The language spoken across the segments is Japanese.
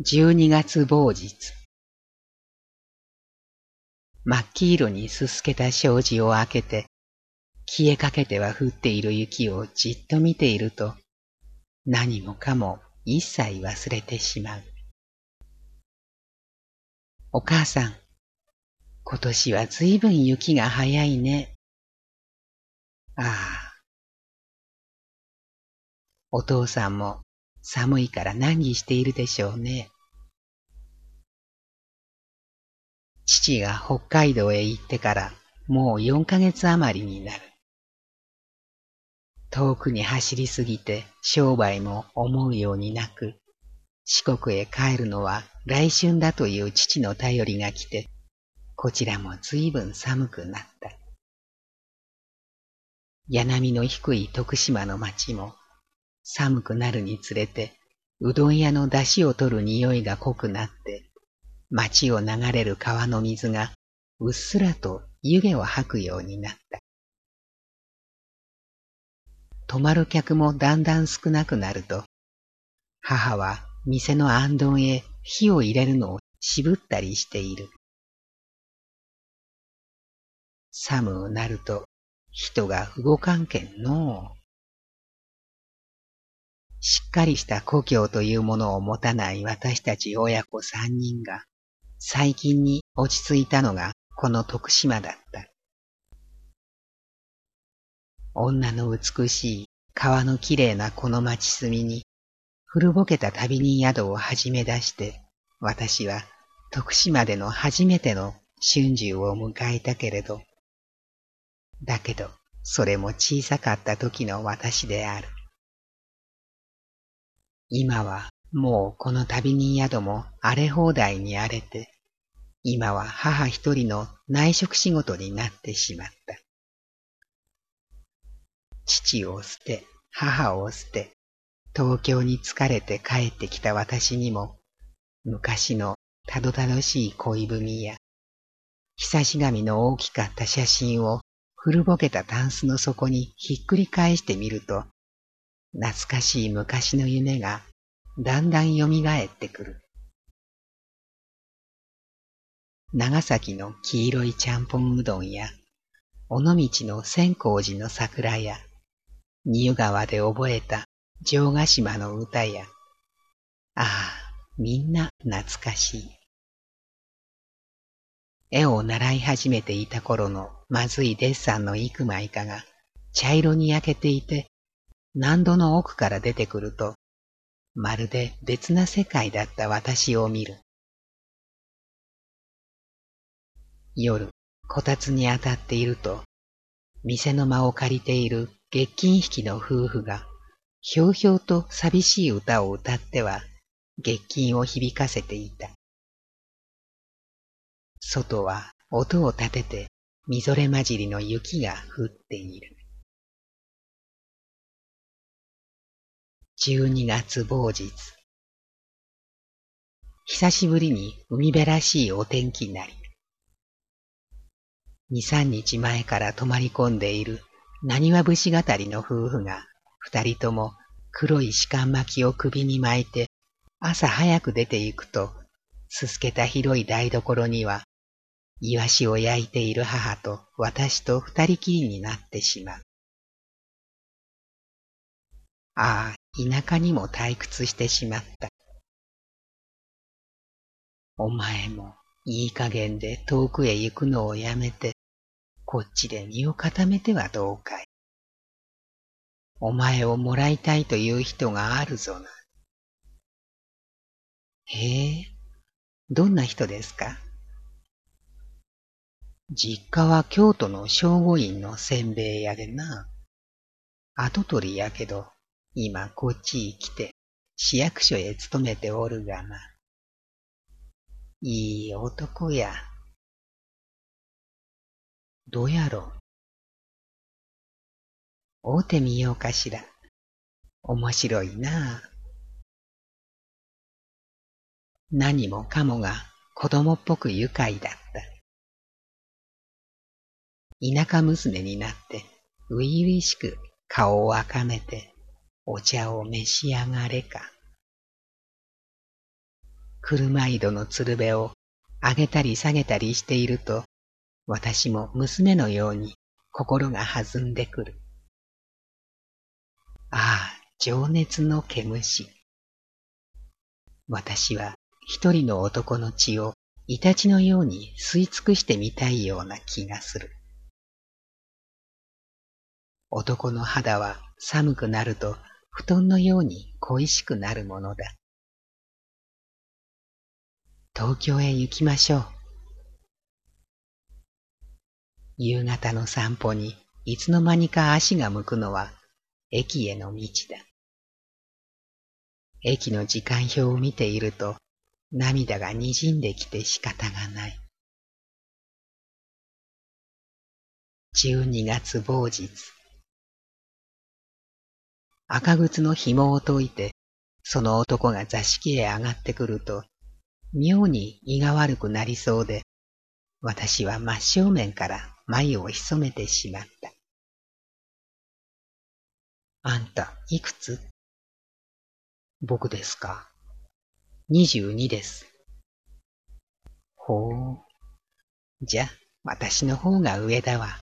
12月某日。真っ黄色にすすけた障子を開けて、消えかけては降っている雪をじっと見ていると、何もかも一切忘れてしまう。お母さん、今年はずいぶん雪が早いね。ああ。お父さんも寒いから難儀しているでしょうね。父が北海道へ行ってからもう4ヶ月余りになる。遠くに走りすぎて商売も思うようになく、四国へ帰るのは来春だという父の頼りが来て、こちらも随分寒くなった。柳の低い徳島の町も寒くなるにつれて、うどん屋の出汁を取る匂いが濃くなって、町を流れる川の水がうっすらと湯気を吐くようになった。泊まる客もだんだん少なくなると、母は店のあんどんへ火を入れるのを渋ったりしている。寒うなると人が動かんけんのう。しっかりした故郷というものを持たない私たち親子三人が、最近に落ち着いたのがこの徳島だった。女の美しい川のきれいなこの町隅に、古ぼけた旅人宿を始め出して、私は徳島での初めての春秋を迎えたけれど、だけど、それも小さかった時の私である。今はもうこの旅人宿も荒れ放題に荒れて、今は母一人の内職仕事になってしまった。父を捨て、母を捨て、東京に疲れて帰ってきた私にも、昔のたどたどしい恋文や、久し紙の大きかった写真を古ぼけたタンスの底にひっくり返してみると、懐かしい昔の夢がだんだん蘇ってくる。長崎の黄色いちゃんぽんうどんや、尾道の千光寺の桜や、新湯川で覚えた城ヶ島の歌や、ああ、みんな懐かしい。絵を習い始めていた頃のまずいデッサンの幾枚かが茶色に焼けていて何度の奥から出てくると、まるで別な世界だった私を見る。夜、こたつに当たっていると、店の間を借りている月金引きの夫婦が、ひょうひょうと寂しい歌を歌っては、月金を響かせていた。外は音を立てて、みぞれ混じりの雪が降っている。12月某日。久しぶりに海辺らしいお天気になり、二三日前から泊まり込んでいる何は節語りの夫婦が二人とも黒い士官巻きを首に巻いて朝早く出て行くと、すすけた広い台所には、イワシを焼いている母と私と二人きりになってしまう。ああ、田舎にも退屈してしまった。お前もいい加減で遠くへ行くのをやめて、こっちで身を固めてはどうかい。お前をもらいたいという人があるぞな。へえ、どんな人ですか？実家は京都の正午院のせんべい屋でな。跡取りやけど、今こっちへ来て市役所へ勤めておるがな。いい男や。どうやろう。会うてみようかしら。面白いな何もかもが子供っぽく愉快だった。田舎娘になって、初々しく顔を赤めて、お茶を召し上がれか。車井戸の鶴瓶を上げたり下げたりしていると、私も娘のように心が弾んでくる。ああ、情熱の毛虫。私は一人の男の血をイタチのように吸い尽くしてみたいような気がする。男の肌は寒くなると布団のように恋しくなるものだ。東京へ行きましょう。夕方の散歩にいつの間にか足が向くのは駅への道だ。駅の時間表を見ていると涙が滲んできて仕方がない。12月某日。赤靴の紐を解いて、その男が座敷へ上がってくると、妙に胃が悪くなりそうで、私は真正面から眉を潜めてしまった。あんた、いくつ？僕ですか。二十二です。ほう。じゃ、私の方が上だわ。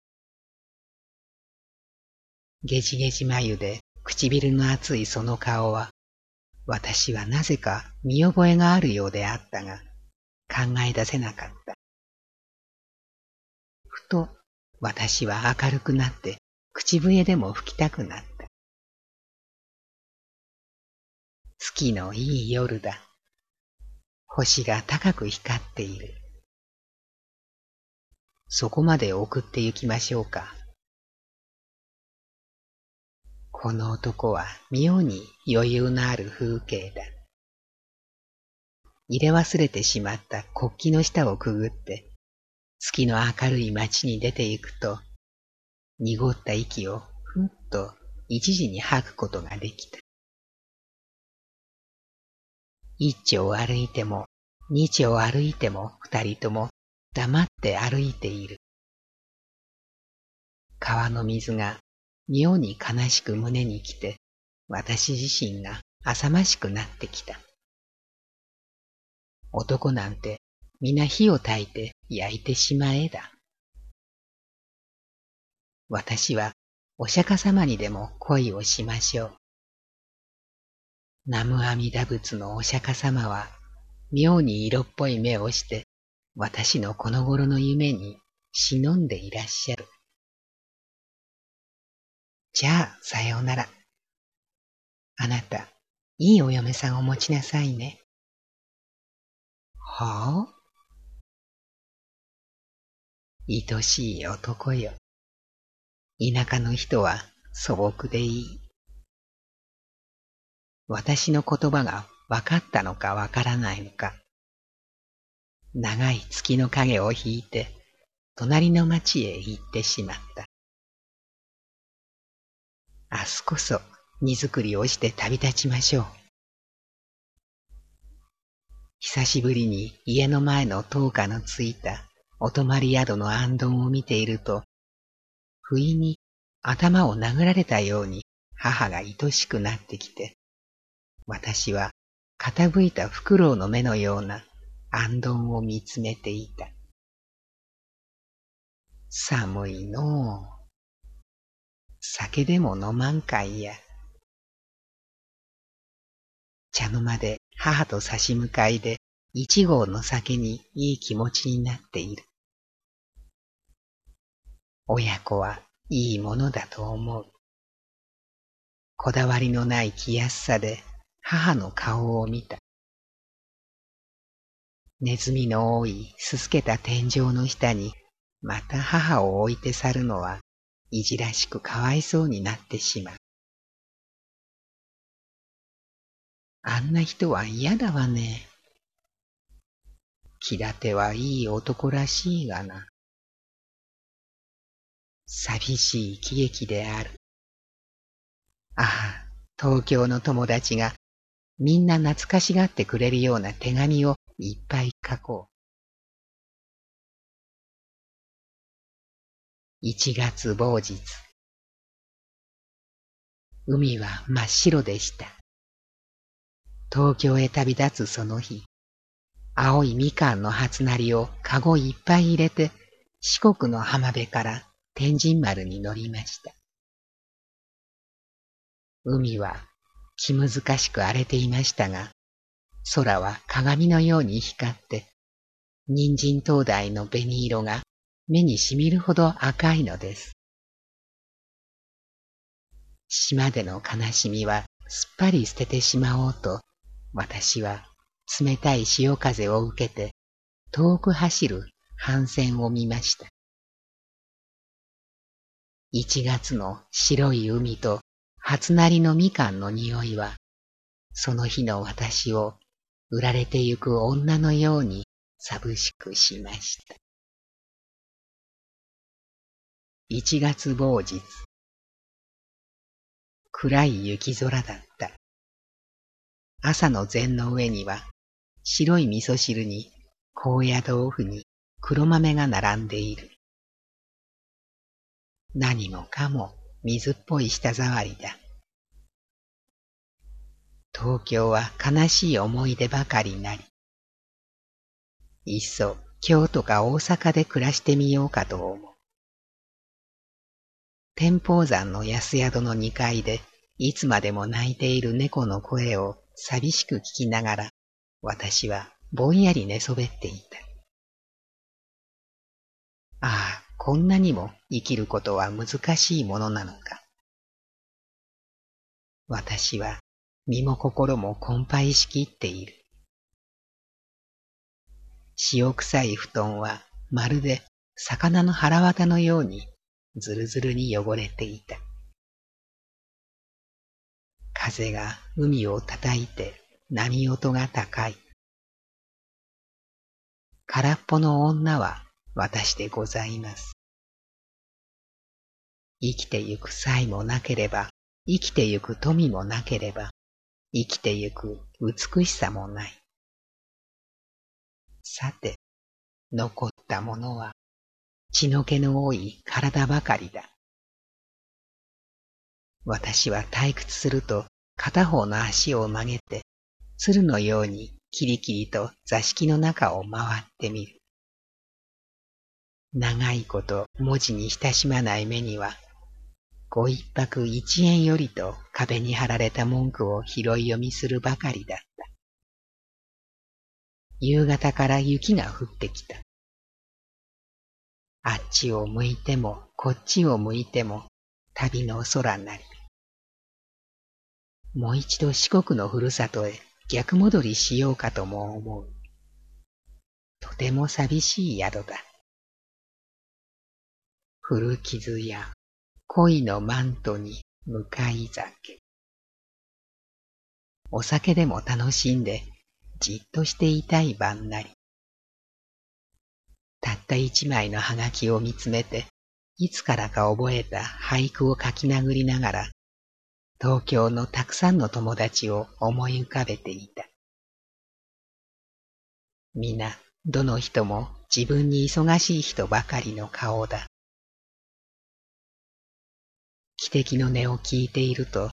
ゲジゲジ眉で唇の厚いその顔は、私はなぜか見覚えがあるようであったが、考え出せなかった。ふと、私は明るくなって、口笛でも吹きたくなった。月のいい夜だ。星が高く光っている。そこまで送って行きましょうか。この男は妙に余裕のある風景だ。入れ忘れてしまった国旗の下をくぐって、月の明るい街に出て行くと、濁った息をふっと一時に吐くことができた。一丁歩いても、二丁歩いても二人とも黙って歩いている。川の水が妙に悲しく胸に来て、私自身が浅ましくなってきた。男なんて皆火を焚いて焼いてしまえだ。私はお釈迦様にでも恋をしましょう。南無阿弥陀仏のお釈迦様は、妙に色っぽい目をして、私のこの頃の夢に忍んでいらっしゃる。じゃあ、さようなら。あなた、いいお嫁さんを持ちなさいね。はあ？愛しい男よ。田舎の人は素朴でいい。私の言葉が分かったのか分からないのか。長い月の影を引いて、隣の町へ行ってしまった。明日こそ荷造りをして旅立ちましょう。久しぶりに家の前の灯火のついたお泊まり宿の暗丼を見ていると、不意に頭を殴られたように母が愛しくなってきて、私は傾いたフクロウの目のような暗丼を見つめていた。寒いのう。酒でも飲まんかいや。茶の間で母と差し向かいで一合の酒にいい気持ちになっている。親子はいいものだと思う。こだわりのない気安さで母の顔を見た。ネズミの多いすすけた天井の下にまた母を置いて去るのはいじらしくかわいそうになってしまう。あんな人は嫌だわね。気立てはいい男らしいがな。寂しい喜劇である。ああ、東京の友達がみんな懐かしがってくれるような手紙をいっぱい書こう。一月某日。海は真っ白でした。東京へ旅立つその日、青いみかんの初なりをかごいっぱい入れて、四国の浜辺から天神丸に乗りました。海は気難しく荒れていましたが、空は鏡のように光って、人参灯台の紅色が目にしみるほど赤いのです。島での悲しみはすっぱり捨ててしまおうと、私は冷たい潮風を受けて遠く走る帆船を見ました。一月の白い海と初なりのみかんの匂いは、その日の私を売られてゆく女のように寂しくしました。一月某日。暗い雪空だった。朝の膳の上には、白い味噌汁に高野豆腐に黒豆が並んでいる。何もかも水っぽい舌触りだ。東京は悲しい思い出ばかりなり、いっそ京都か大阪で暮らしてみようかと思う。天保山の安宿の二階で、いつまでも泣いている猫の声を寂しく聞きながら、私はぼんやり寝そべっていた。ああ、こんなにも生きることは難しいものなのか。私は身も心も困憊しきっている。塩臭い布団はまるで魚の腹渡のようにずるずるに汚れていた。風が海を叩いて波音が高い。空っぽの女は私でございます。生きてゆく才もなければ、生きてゆく富もなければ、生きてゆく美しさもない。さて、残ったものは血の気の多い体ばかりだ。私は退屈すると片方の足を曲げて、鶴のようにキリキリと座敷の中を回ってみる。長いこと文字に親しまない目には、ご一泊一円よりと壁に貼られた文句を拾い読みするばかりだった。夕方から雪が降ってきた。あっちを向いてもこっちを向いても旅の空なり。もう一度四国のふるさとへ逆戻りしようかとも思う。とても寂しい宿だ。古傷や恋のマントに向かい酒。お酒でも楽しんでじっとしていたい晩なり。たった一枚のハガキを見つめて、いつからか覚えた俳句を書き殴りながら、東京のたくさんの友達を思い浮かべていた。皆、どの人も自分に忙しい人ばかりの顔だ。汽笛の音を聞いていると、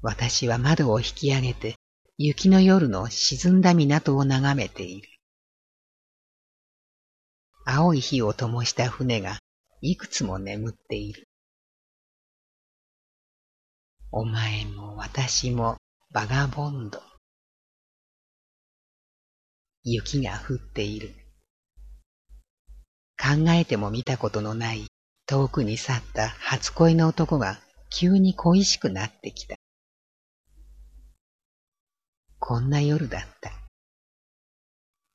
私は窓を引き上げて、雪の夜の沈んだ港を眺めている。青い火を灯した船がいくつも眠っている。お前も私もバガボンド。雪が降っている。考えても見たことのない遠くに去った初恋の男が急に恋しくなってきた。こんな夜だった。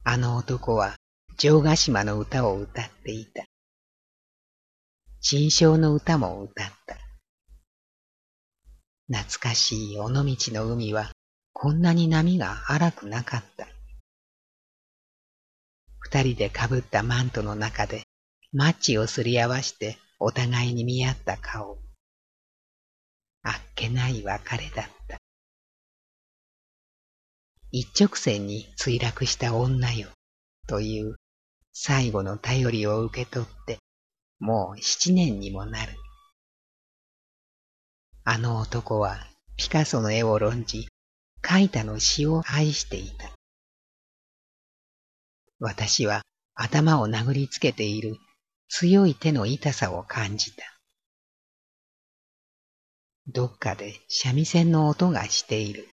あの男は城ヶ島の歌を歌っていた。新章の歌も歌った。懐かしい尾道の海はこんなに波が荒くなかった。二人でかぶったマントの中でマッチをすり合わしてお互いに見合った顔。あっけない別れだった。一直線に墜落した女よという最後の頼りを受け取って、もう七年にもなる。あの男はピカソの絵を論じ、描いたの詩を愛していた。私は頭を殴りつけている強い手の痛さを感じた。どっかで三味線の音がしている。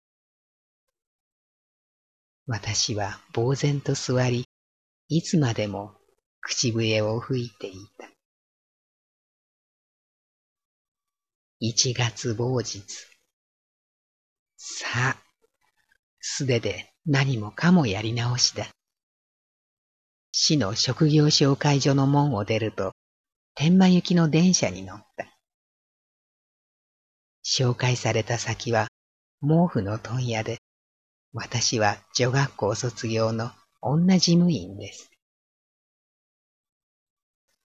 私は呆然と座り、いつまでも口笛を吹いていた。一月某日。さあ、素手で何もかもやり直しだ。市の職業紹介所の門を出ると、天満行きの電車に乗った。紹介された先は毛布の問屋で、私は女学校卒業の女事務員です。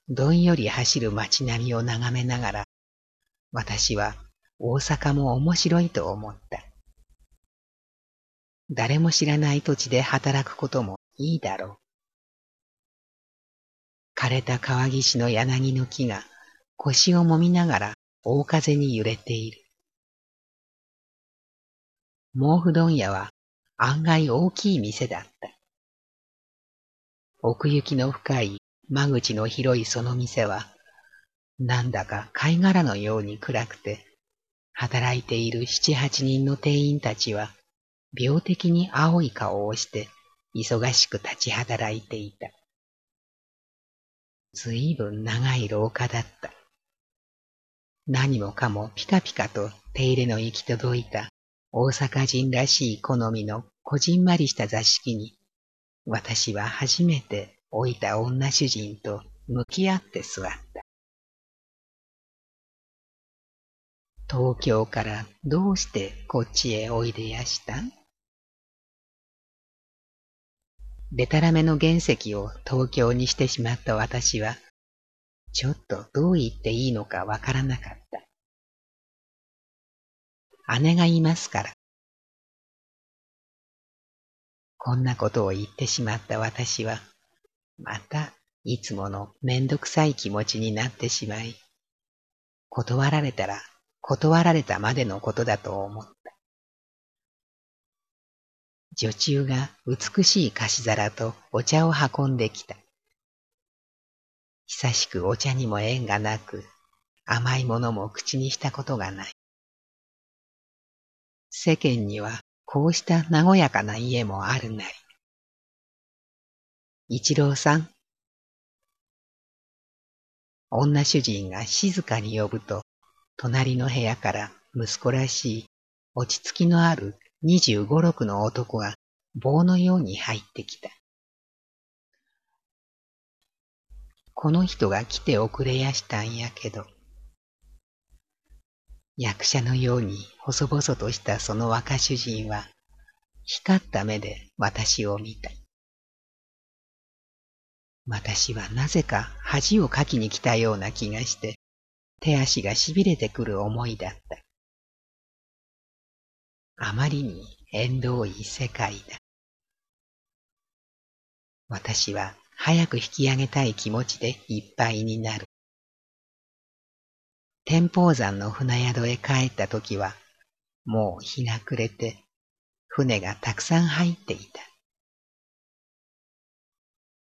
どんより走る街並みを眺めながら、私は大阪も面白いと思った。誰も知らない土地で働くこともいいだろう。枯れた川岸の柳の木が腰をもみながら大風に揺れている。毛布問屋は案外大きい店だった。奥行きの深い間口の広いその店は、なんだか貝殻のように暗くて、働いている七八人の店員たちは、病的に青い顔をして、忙しく立ち働いていた。ずいぶん長い廊下だった。何もかもピカピカと手入れの行き届いた大阪人らしい好みのこじんまりした座敷に、私は初めて老いた女主人と向き合って座った。東京からどうしてこっちへおいでやした？でたらめの原石を東京にしてしまった私は、ちょっとどう言っていいのかわからなかった。姉がいますから。こんなことを言ってしまった私は、またいつものめんどくさい気持ちになってしまい、断られたら断られたまでのことだと思った。女中が美しい菓子皿とお茶を運んできた。久しくお茶にも縁がなく、甘いものも口にしたことがない。世間にはこうした和やかな家もあるなり。一郎さん。女主人が静かに呼ぶと、隣の部屋から息子らしい落ち着きのある二十五六の男が棒のように入ってきた。この人が来て遅れやしたんやけど、役者のように細々としたその若主人は、光った目で私を見た。私はなぜか恥をかきに来たような気がして、手足が痺れてくる思いだった。あまりに縁遠い世界だ。私は早く引き上げたい気持ちでいっぱいになる。天保山の船宿へ帰った時は、もう日が暮れて、船がたくさん入っていた。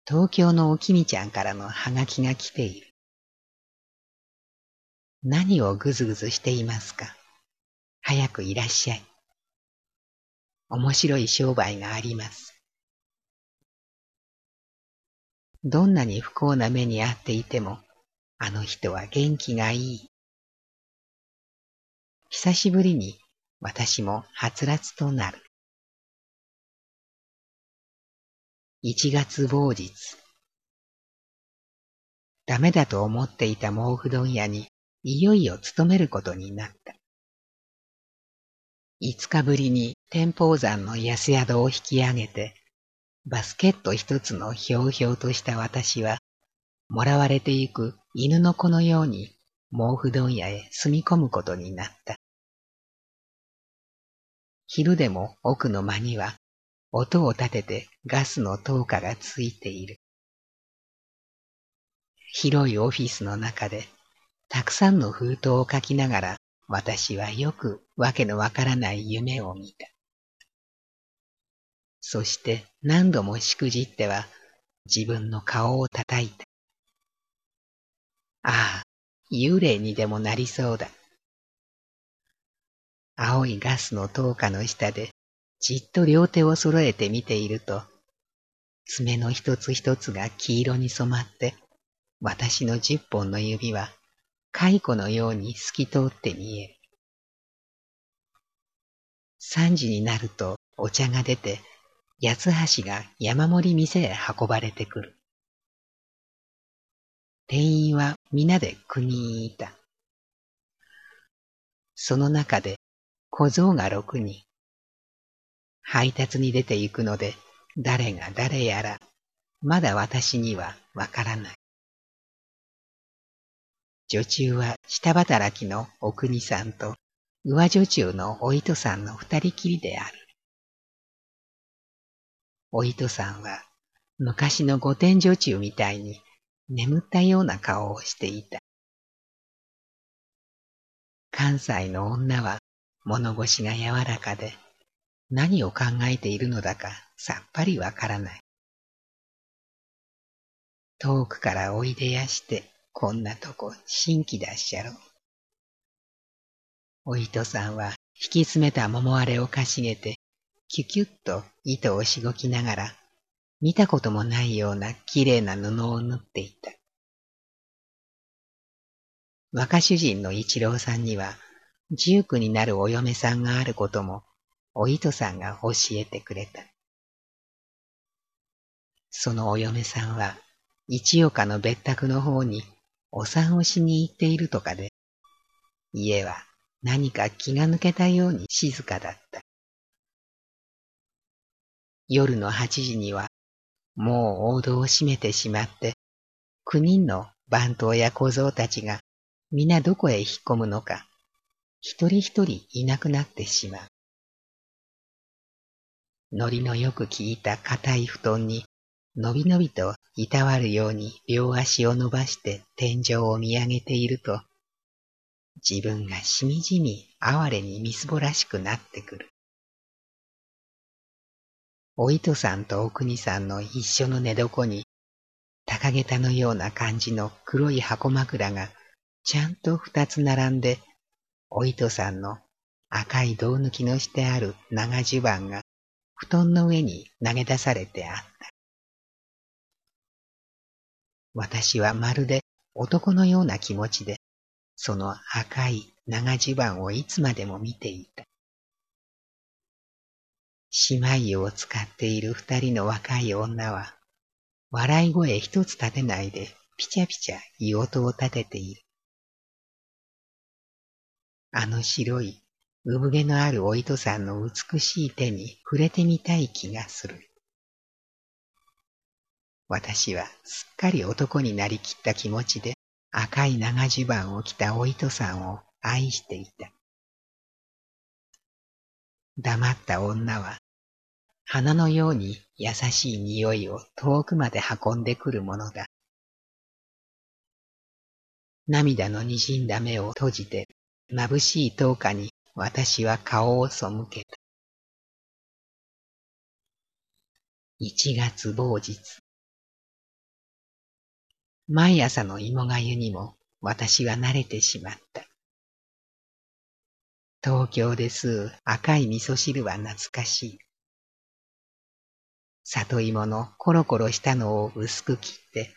東京のおきみちゃんからのハガキが来ている。何をぐずぐずしていますか？早くいらっしゃい。面白い商売があります。どんなに不幸な目に遭っていても、あの人は元気がいい。久しぶりに私もはつらつとなる。一月某日。ダメだと思っていた毛布問屋にいよいよ勤めることになった。五日ぶりに天保山の安宿を引き上げて、バスケット一つのひょうひょうとした私は、もらわれてゆく犬の子のように毛布問屋へ住み込むことになった。昼でも奥の間には音を立ててガスの灯火がついている。広いオフィスの中でたくさんの封筒を書きながら私はよくわけのわからない夢を見た。そして何度もしくじっては自分の顔を叩いた。ああ、幽霊にでもなりそうだ。青いガスの灯火の下でじっと両手を揃えて見ていると、爪の一つ一つが黄色に染まって、私の十本の指は蚕のように透き通って見える。三時になるとお茶が出て、八橋が山盛り店へ運ばれてくる。店員は皆で国にいた。その中で小僧が六人。配達に出て行くので誰が誰やらまだ私にはわからない。女中は下働きのお国さんと上女中のお糸さんの二人きりである。お糸さんは昔の御殿女中みたいに眠ったような顔をしていた。関西の女は物腰が柔らかで何を考えているのだかさっぱりわからない。遠くからおいでやしてこんなとこ新規だっしゃろ。お糸さんは引き詰めた桃あれをかしげてキュキュッと糸をしごきながら、見たこともないような綺麗な布を縫っていた。若主人の一郎さんには、十九になるお嫁さんがあることも、お糸さんが教えてくれた。そのお嫁さんは、一岡の別宅の方にお産をしに行っているとかで、家は何か気が抜けたように静かだった。夜の八時には、もう大戸を閉めてしまって、九人の番頭や小僧たちが皆どこへ引っ込むのか、一人一人いなくなってしまう。ノリのよく効いた硬い布団に、のびのびといたわるように両足を伸ばして天井を見上げていると、自分がしみじみ哀れにみすぼらしくなってくる。お糸さんとお国さんの一緒の寝床に、高下駄のような感じの黒い箱枕がちゃんと二つ並んで、お糸さんの赤い胴抜きのしてある長襦袢が布団の上に投げ出されてあった。私はまるで男のような気持ちで、その赤い長襦袢をいつまでも見ていた。姉妹を使っている二人の若い女は、笑い声一つ立てないで、ピチャピチャい音を立てている。あの白い、産毛のあるお糸さんの美しい手に触れてみたい気がする。私はすっかり男になりきった気持ちで赤い長襦袢を着たお糸さんを愛していた。黙った女は花のように優しい匂いを遠くまで運んでくるものだ。涙の滲んだ目を閉じて眩しい灯火に私は顔を背けた。一月某日。毎朝の芋がゆにも私は慣れてしまった。東京で吸う赤い味噌汁は懐かしい。里芋のコロコロしたのを薄く切って、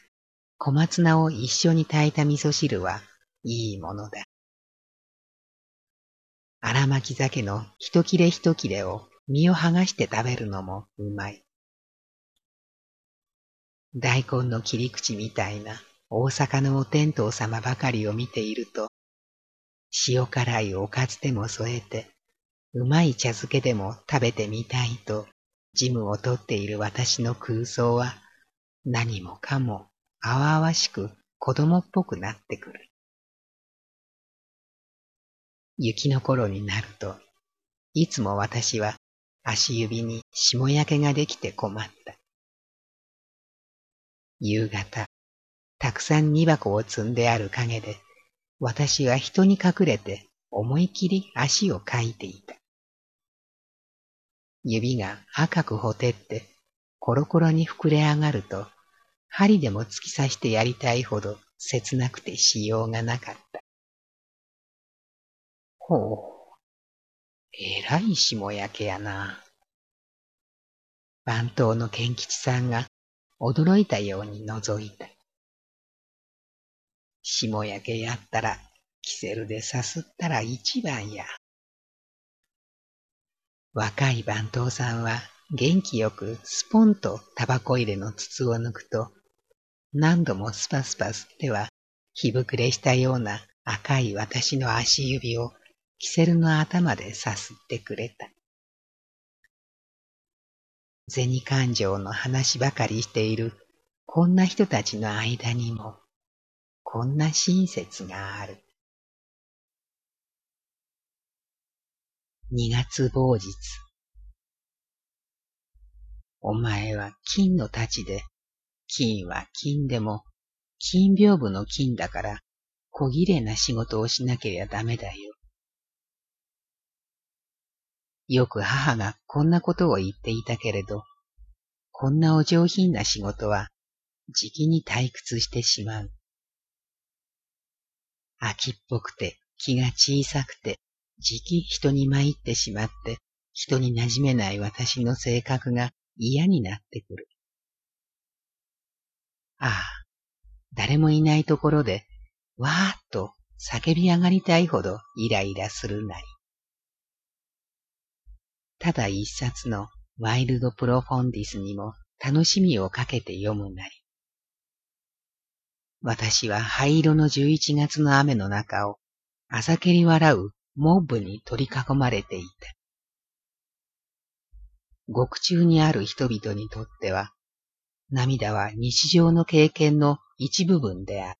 小松菜を一緒に炊いた味噌汁はいいものだ。荒巻き酒の一切れ一切れを身を剥がして食べるのもうまい。大根の切り口みたいな大阪のお天道様ばかりを見ていると、塩辛いおかずでも添えて、うまい茶漬けでも食べてみたいとジムをとっている私の空想は何もかもあわあわしく子供っぽくなってくる。雪の頃になると、いつも私は足指に霜焼けができて困った。夕方、たくさん荷箱を積んである陰で、私は人に隠れて思い切り足をかいていた。指が赤くほてってコロコロに膨れ上がると針でも突き刺してやりたいほど切なくてしようがなかった。ほう。えらい霜焼けやな。番頭の賢吉さんが驚いたように覗いた。霜焼けやったら、キセルでさすったら一番や。若い番頭さんは元気よくスポンとタバコ入れの筒を抜くと、何度もスパスパ吸っては、日膨れしたような赤い私の足指をキセルの頭でさすってくれた。銭勘定の話ばかりしているこんな人たちの間にも、こんな親切がある。二月某日。お前は金の太刀で、金は金でも、金屏風の金だから、小綺麗な仕事をしなければダメだよ。よく母がこんなことを言っていたけれど、こんなお上品な仕事は、じきに退屈してしまう。秋っぽくて気が小さくて、じき人に参ってしまって、人に馴染めない私の性格が嫌になってくる。ああ、誰もいないところで、わーっと叫び上がりたいほどイライラするなり。ただ一冊のワイルドプロフォンディスにも楽しみをかけて読むなり。私は灰色の十一月の雨の中を、あざけり笑うモブに取り囲まれていた。獄中にある人々にとっては、涙は日常の経験の一部分である。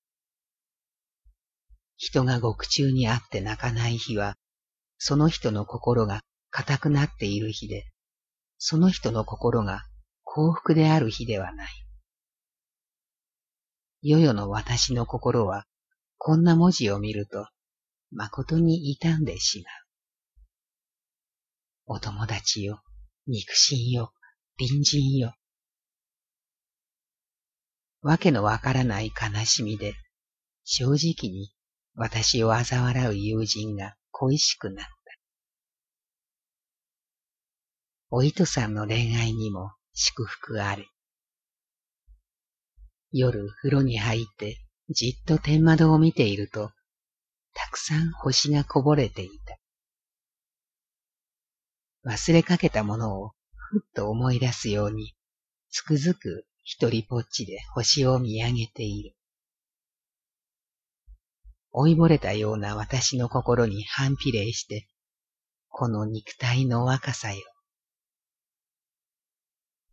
人が獄中にあって泣かない日は、その人の心が硬くなっている日で、その人の心が幸福である日ではない。よよの私の心は、こんな文字を見ると、誠に傷んでしまう。お友達よ、肉親よ、隣人よ。わけのわからない悲しみで、正直に私を嘲笑う友人が恋しくなった。お糸さんの恋愛にも祝福ある。夜風呂に入ってじっと天窓を見ていると、たくさん星がこぼれていた。忘れかけたものをふっと思い出すように、つくづく一人ぽっちで星を見上げている。追いぼれたような私の心に反比例して、この肉体の若さよ。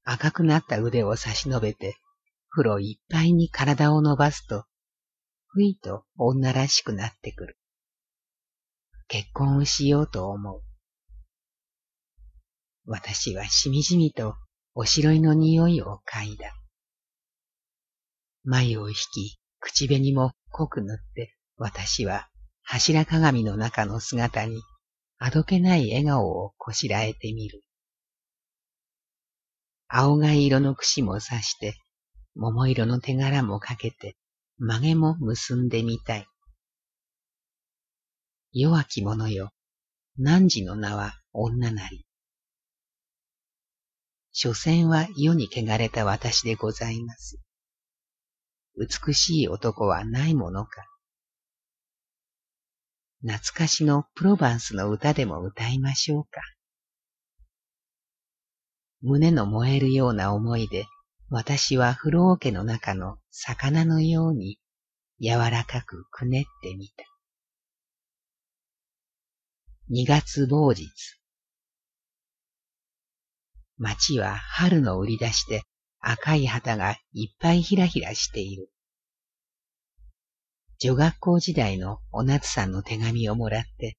赤くなった腕を差し伸べて、風呂いっぱいに体を伸ばすと、ふいと女らしくなってくる。結婚をしようと思う。私はしみじみとおしろいの匂いを嗅いだ。眉を引き、口紅も濃く塗って、私は柱鏡の中の姿にあどけない笑顔をこしらえてみる。青貝色の櫛も刺して、桃色の手柄もかけて、曲げも結んでみたい。弱き者よ、汝の名は女なり。所詮は世に汚れた私でございます。美しい男はないものか。懐かしのプロバンスの歌でも歌いましょうか。胸の燃えるような思いで、私は風呂桶の中の魚のように柔らかくくねってみた。二月某日。街は春の売り出しで赤い旗がいっぱいひらひらしている。女学校時代のお夏さんの手紙をもらって、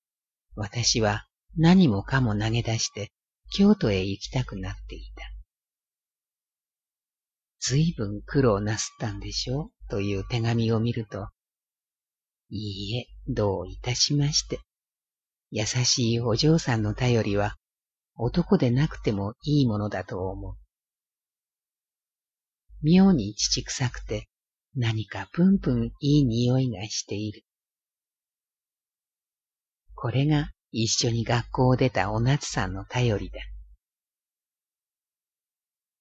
私は何もかも投げ出して京都へ行きたくなっていた。ずいぶん苦労なすったんでしょ？うという手紙を見ると、いいえ、どういたしまして。優しいお嬢さんの頼りは男でなくてもいいものだと思う。妙に乳臭くて何かプンプンいい匂いがしている。これが一緒に学校を出たお夏さんの頼りだ。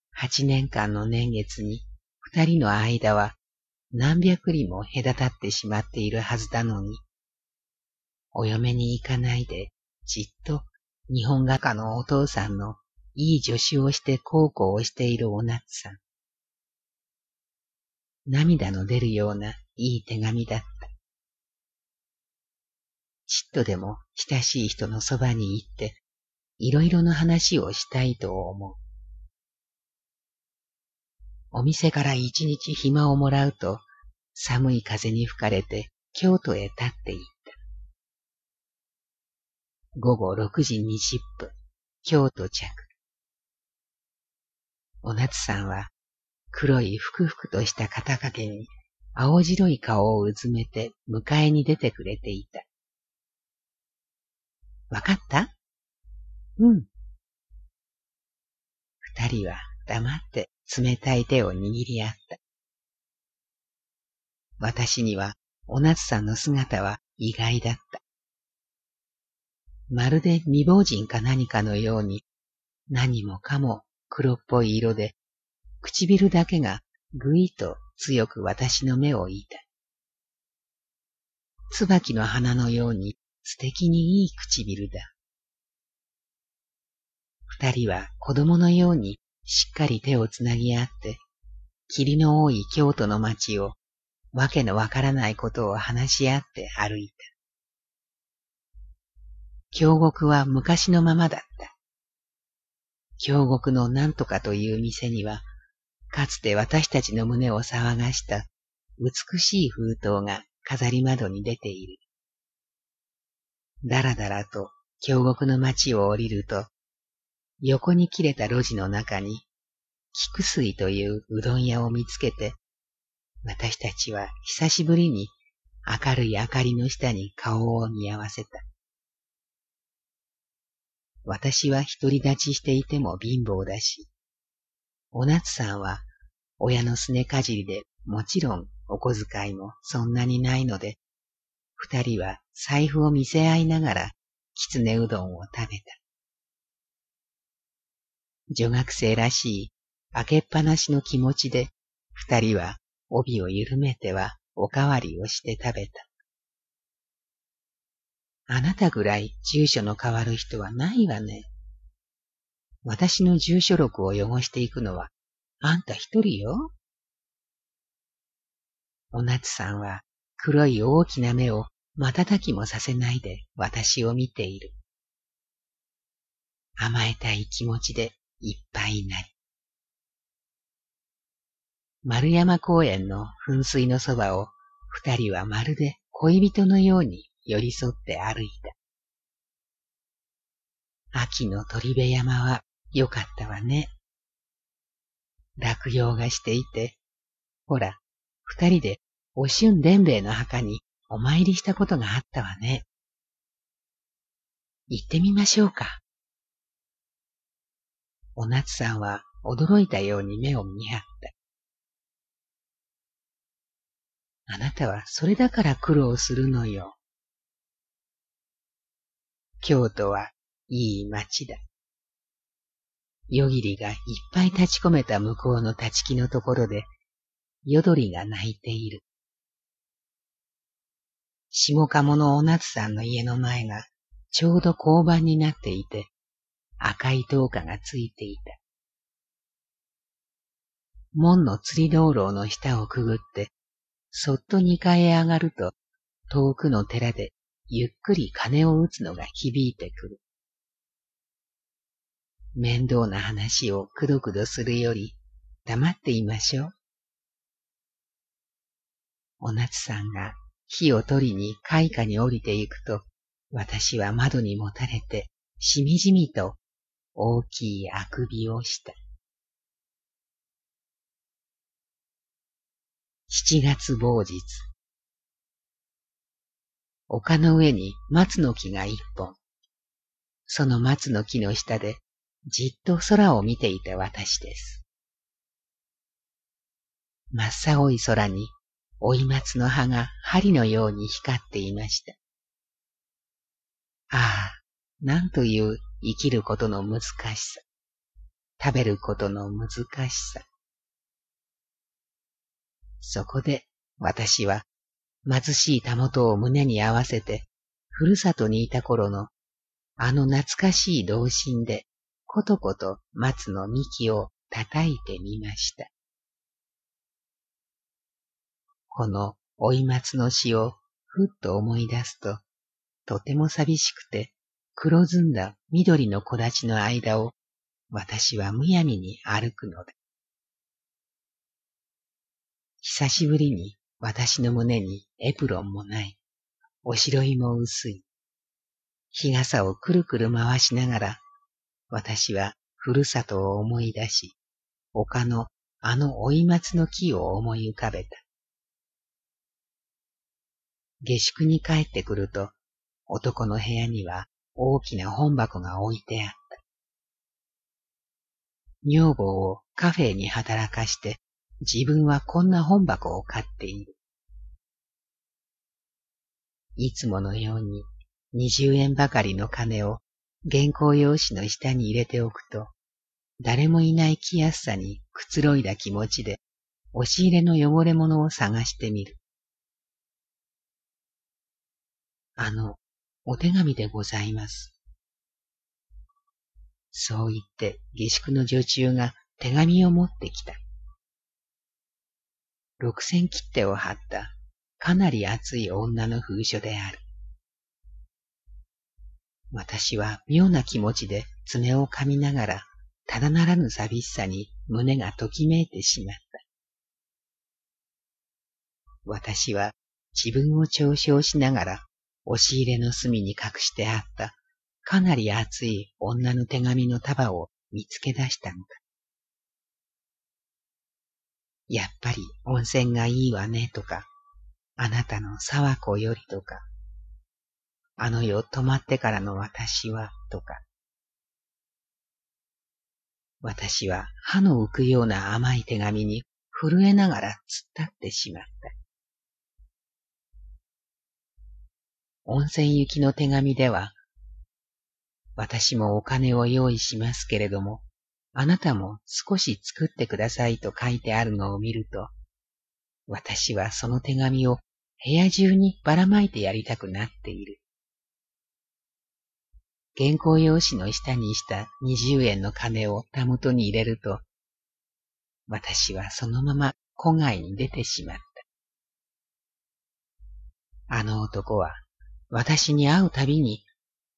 八年間の年月に二人の間は何百里も隔たってしまっているはずだのに、お嫁に行かないでじっと日本画家のお父さんのいい助手をして孝行をしているおなつさん。涙の出るようないい手紙だった。ちっとでも親しい人のそばに行って、いろいろな話をしたいと思う。お店から一日暇をもらうと、寒い風に吹かれて京都へ立っていった。午後六時二十分、京都着。お夏さんは黒いふくふくとした肩掛けに青白い顔をうずめて迎えに出てくれていた。わかった？うん。二人は黙って冷たい手を握り合った。私にはお夏さんの姿は意外だった。まるで未亡人か何かのように何もかも黒っぽい色で唇だけがぐいと強く私の目をいた。椿の花のように素敵にいい唇だ。二人は子供のようにしっかり手をつなぎ合って、霧の多い京都の街を、わけのわからないことを話し合って歩いた。京極は昔のままだった。京極の何とかという店には、かつて私たちの胸を騒がした美しい封筒が飾り窓に出ている。だらだらと京極の街を降りると、横に切れた路地の中に、菊水といううどん屋を見つけて、私たちは久しぶりに明るい明かりの下に顔を見合わせた。私は独り立ちしていても貧乏だし、お夏さんは親のすねかじりでもちろんお小遣いもそんなにないので、二人は財布を見せ合いながらきつねうどんを食べた。女学生らしい開けっぱなしの気持ちで、二人は帯を緩めてはおかわりをして食べた。あなたぐらい住所の変わる人はないわね。私の住所録を汚していくのはあんた一人よ。おなつさんは黒い大きな目を瞬きもさせないで私を見ている。甘えたい気持ちでいっぱいになり。丸山公園の噴水のそばを二人はまるで恋人のように寄り添って歩いた。秋の鳥部山はよかったわね。落葉がしていて、ほら、二人でお春伝兵衛の墓にお参りしたことがあったわね。行ってみましょうか。お夏さんは驚いたように目を見張った。あなたはそれだから苦労するのよ。京都はいい街だ。夜霧がいっぱい立ち込めた向こうの立ち木のところで、夜鳥が鳴いている。下鴨のお夏さんの家の前がちょうど交番になっていて、赤い灯火がついていた。門の釣り道路の下をくぐって、そっと二階へ上がると、遠くの寺でゆっくり鐘を打つのが響いてくる。面倒な話をくどくどするより、黙っていましょう。お夏さんが火を取りに開花に降りていくと、私は窓にもたれて、しみじみと大きいあくびをした。七月某日。丘の上に松の木が一本。その松の木の下でじっと空を見ていた私です。真っ青い空に追い松の葉が針のように光っていました。ああ、なんという生きることの難しさ。食べることの難しさ。そこで私は貧しいたもとを胸に合わせて、ふるさとにいた頃のあの懐かしい童心でことこと松の幹を叩いてみました。この追い松の詩をふっと思い出すと、とても寂しくて、黒ずんだ緑の木立ちの間を私はむやみに歩くのだ。久しぶりに私の胸にエプロンもない。おしろいも薄い。日傘をくるくる回しながら、私はふるさとを思い出し、丘のあの追い松の木を思い浮かべた。下宿に帰ってくると、男の部屋には大きな本箱が置いてあった。女房をカフェに働かして自分はこんな本箱を買っている。いつものように二十円ばかりの金を原稿用紙の下に入れておくと、誰もいない気安さにくつろいだ気持ちで押し入れの汚れ物を探してみる。あの、お手紙でございます。そう言って下宿の女中が手紙を持ってきた。六千切手を貼ったかなり熱い女の封書である。私は妙な気持ちで爪を噛みながら、ただならぬ寂しさに胸がときめいてしまった。私は自分を嘲笑しながら、押し入れの隅に隠してあったかなり熱い女の手紙の束を見つけ出したのだ。やっぱり温泉がいいわねとか、あなたの沢子よりとか、あの世泊まってからの私はとか、私は歯の浮くような甘い手紙に震えながら突っ立ってしまった。温泉行きの手紙では私もお金を用意しますけれども、あなたも少し作ってくださいと書いてあるのを見ると、私はその手紙を部屋中にばらまいてやりたくなっている。原稿用紙の下にした二十円の金を手元に入れると、私はそのまま戸外に出てしまった。あの男は私に会うたびに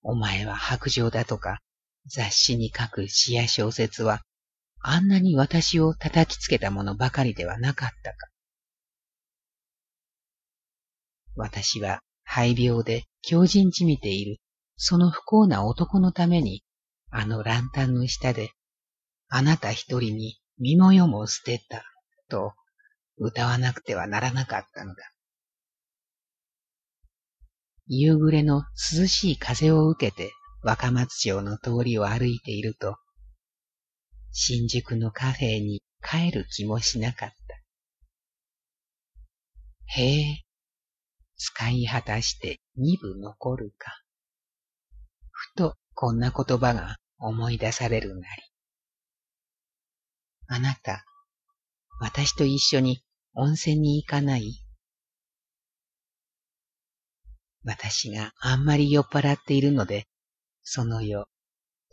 お前は白状だとか、雑誌に書く詩や小説は、あんなに私を叩きつけたものばかりではなかったか。私は肺病で強靭じみている、その不幸な男のために、あのランタンの下で、あなた一人に身も世も捨てた、と歌わなくてはならなかったのだ。夕暮れの涼しい風を受けて若松町の通りを歩いていると、新宿のカフェに帰る気もしなかった。へえ、使い果たして二部残るか。ふとこんな言葉が思い出されるなり。あなた、私と一緒に温泉に行かない？私があんまり酔っ払っているので、その夜、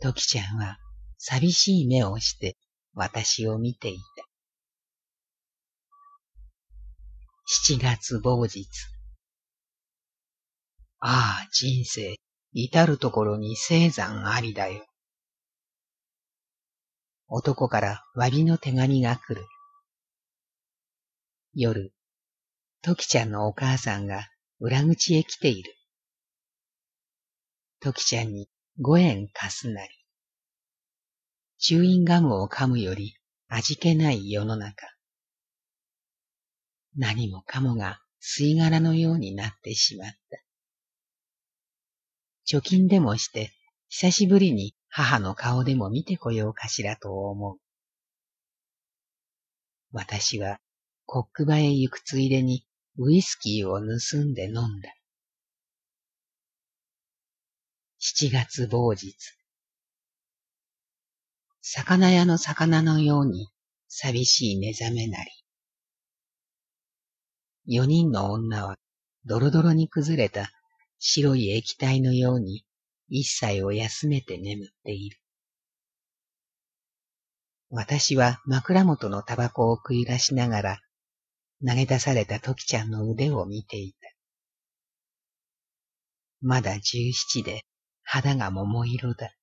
トキちゃんは寂しい目をして私を見ていた。七月某日。ああ、人生、至るところに生山ありだよ。男から詫びの手紙が来る。夜、トキちゃんのお母さんが裏口へ来ている。トキちゃんに五円貸すなり。チューインガムを噛むより味気ない世の中。何もかもが吸い殻のようになってしまった。貯金でもして久しぶりに母の顔でも見てこようかしらと思う。私はコック場へ行くついでにウイスキーを盗んで飲んだ。七月某日。魚屋の魚のように寂しい目覚めなり。四人の女はドロドロに崩れた白い液体のように一切を休めて眠っている。私は枕元のタバコを食い出しながら投げ出されたトキちゃんの腕を見ていた。まだ十七で肌が桃色だ。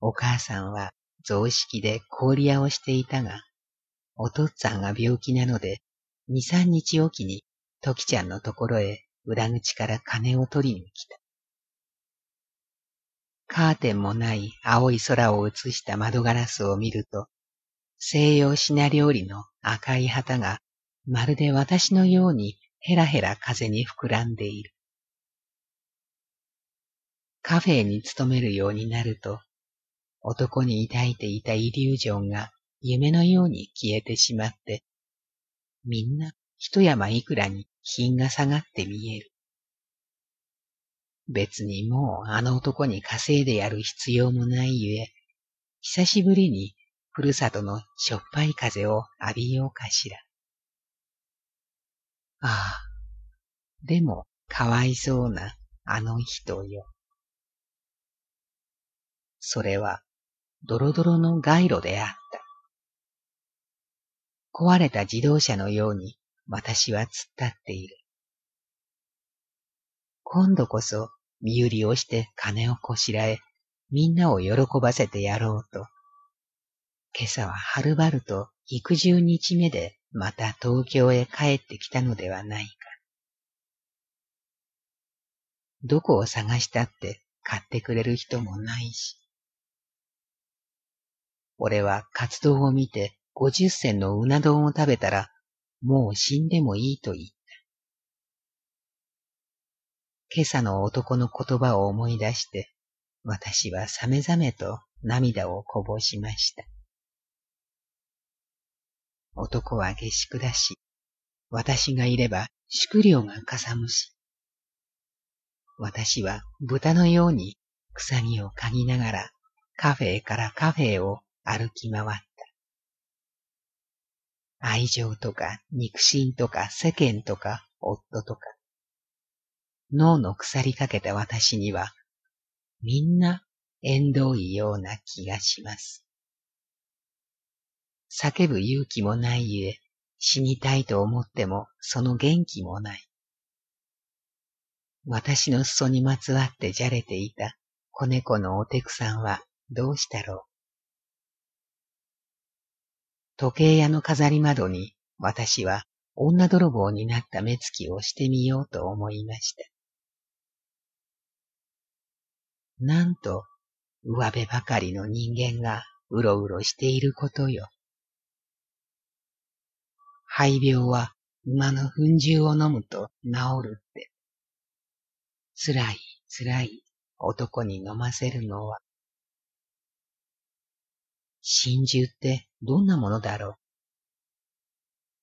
お母さんは雑式で氷屋をしていたが、お父っつぁんが病気なので、二三日おきにトキちゃんのところへ裏口から金を取りに来た。カーテンもない青い空を映した窓ガラスを見ると、西洋品料理の赤い旗がまるで私のようにヘラヘラ風に膨らんでいる。カフェに勤めるようになると、男に抱いていたイリュージョンが夢のように消えてしまって、みんな一山いくらに品が下がって見える。別にもうあの男に稼いでやる必要もないゆえ、久しぶりにふるさとのしょっぱい風を浴びようかしら。ああ、でもかわいそうなあの人よ。それは、ドロドロの街路であった。壊れた自動車のように私は突っ立っている。今度こそ身売りをして金をこしらえ、みんなを喜ばせてやろうと。今朝ははるばると幾十日目でまた東京へ帰ってきたのではないか。どこを探したって買ってくれる人もないし。俺は活動を見て五十銭のうな丼を食べたら、もう死んでもいいと言った。今朝の男の言葉を思い出して、私はさめざめと涙をこぼしました。男は下宿だし、私がいれば宿料がかさむし、私は豚のように草木を嗅ぎながらカフェからカフェを歩き回った。愛情とか肉親とか世間とか夫とか。脳の腐りかけた私には、みんな縁遠いような気がします。叫ぶ勇気もないゆえ、死にたいと思ってもその元気もない。私の裾にまつわってじゃれていた子猫のおてくさんはどうしたろう。時計屋の飾り窓に私は女泥棒になった目つきをしてみようと思いました。なんと、上辺ばかりの人間がうろうろしていることよ。肺病は馬の粉汁を飲むと治るって。辛い辛い男に飲ませるのは真珠ってどんなものだろう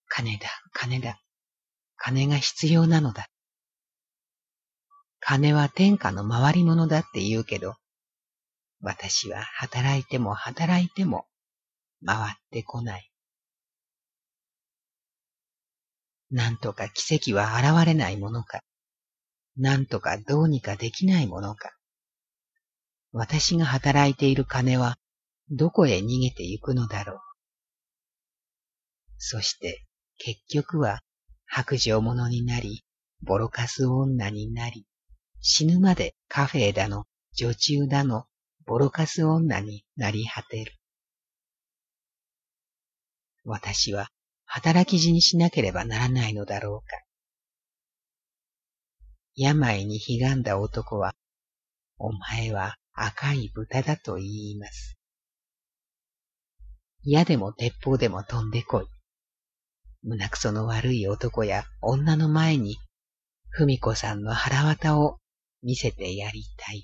金だ、金だ。金が必要なのだ。金は天下の回り物だって言うけど、私は働いても働いても回ってこない。なんとか奇跡は現れないものか、なんとかどうにかできないものか。私が働いている金はどこへ逃げて行くのだろう。そして結局は白状者になり、ボロカス女になり、死ぬまでカフェだの、女中だの、ボロカス女になり果てる。私は働き死にしなければならないのだろうか。病にひがんだ男は、お前は赤い豚だと言います。矢でも鉄砲でも飛んでこい。胸くその悪い男や女の前に、文子さんの腹渡を見せてやりたい。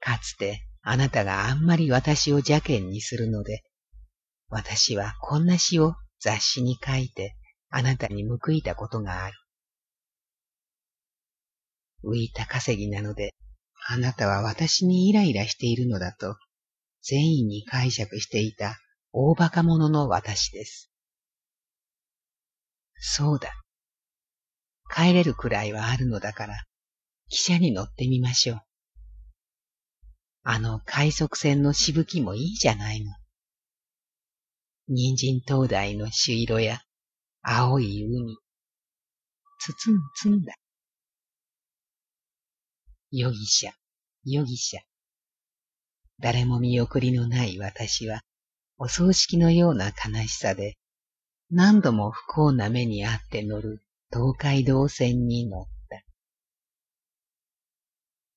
かつてあなたがあんまり私を邪険にするので、私はこんな詩を雑誌に書いてあなたに報いたことがある。浮いた稼ぎなので、あなたは私にイライラしているのだと、善意に解釈していた大馬鹿者の私です。そうだ。帰れるくらいはあるのだから、汽車に乗ってみましょう。あの快速船のしぶきもいいじゃないの。人参灯台の朱色や青い海。つつんつんだ。容疑者、容疑者。誰も見送りのない私は、お葬式のような悲しさで、何度も不幸な目にあって乗る東海道線に乗った。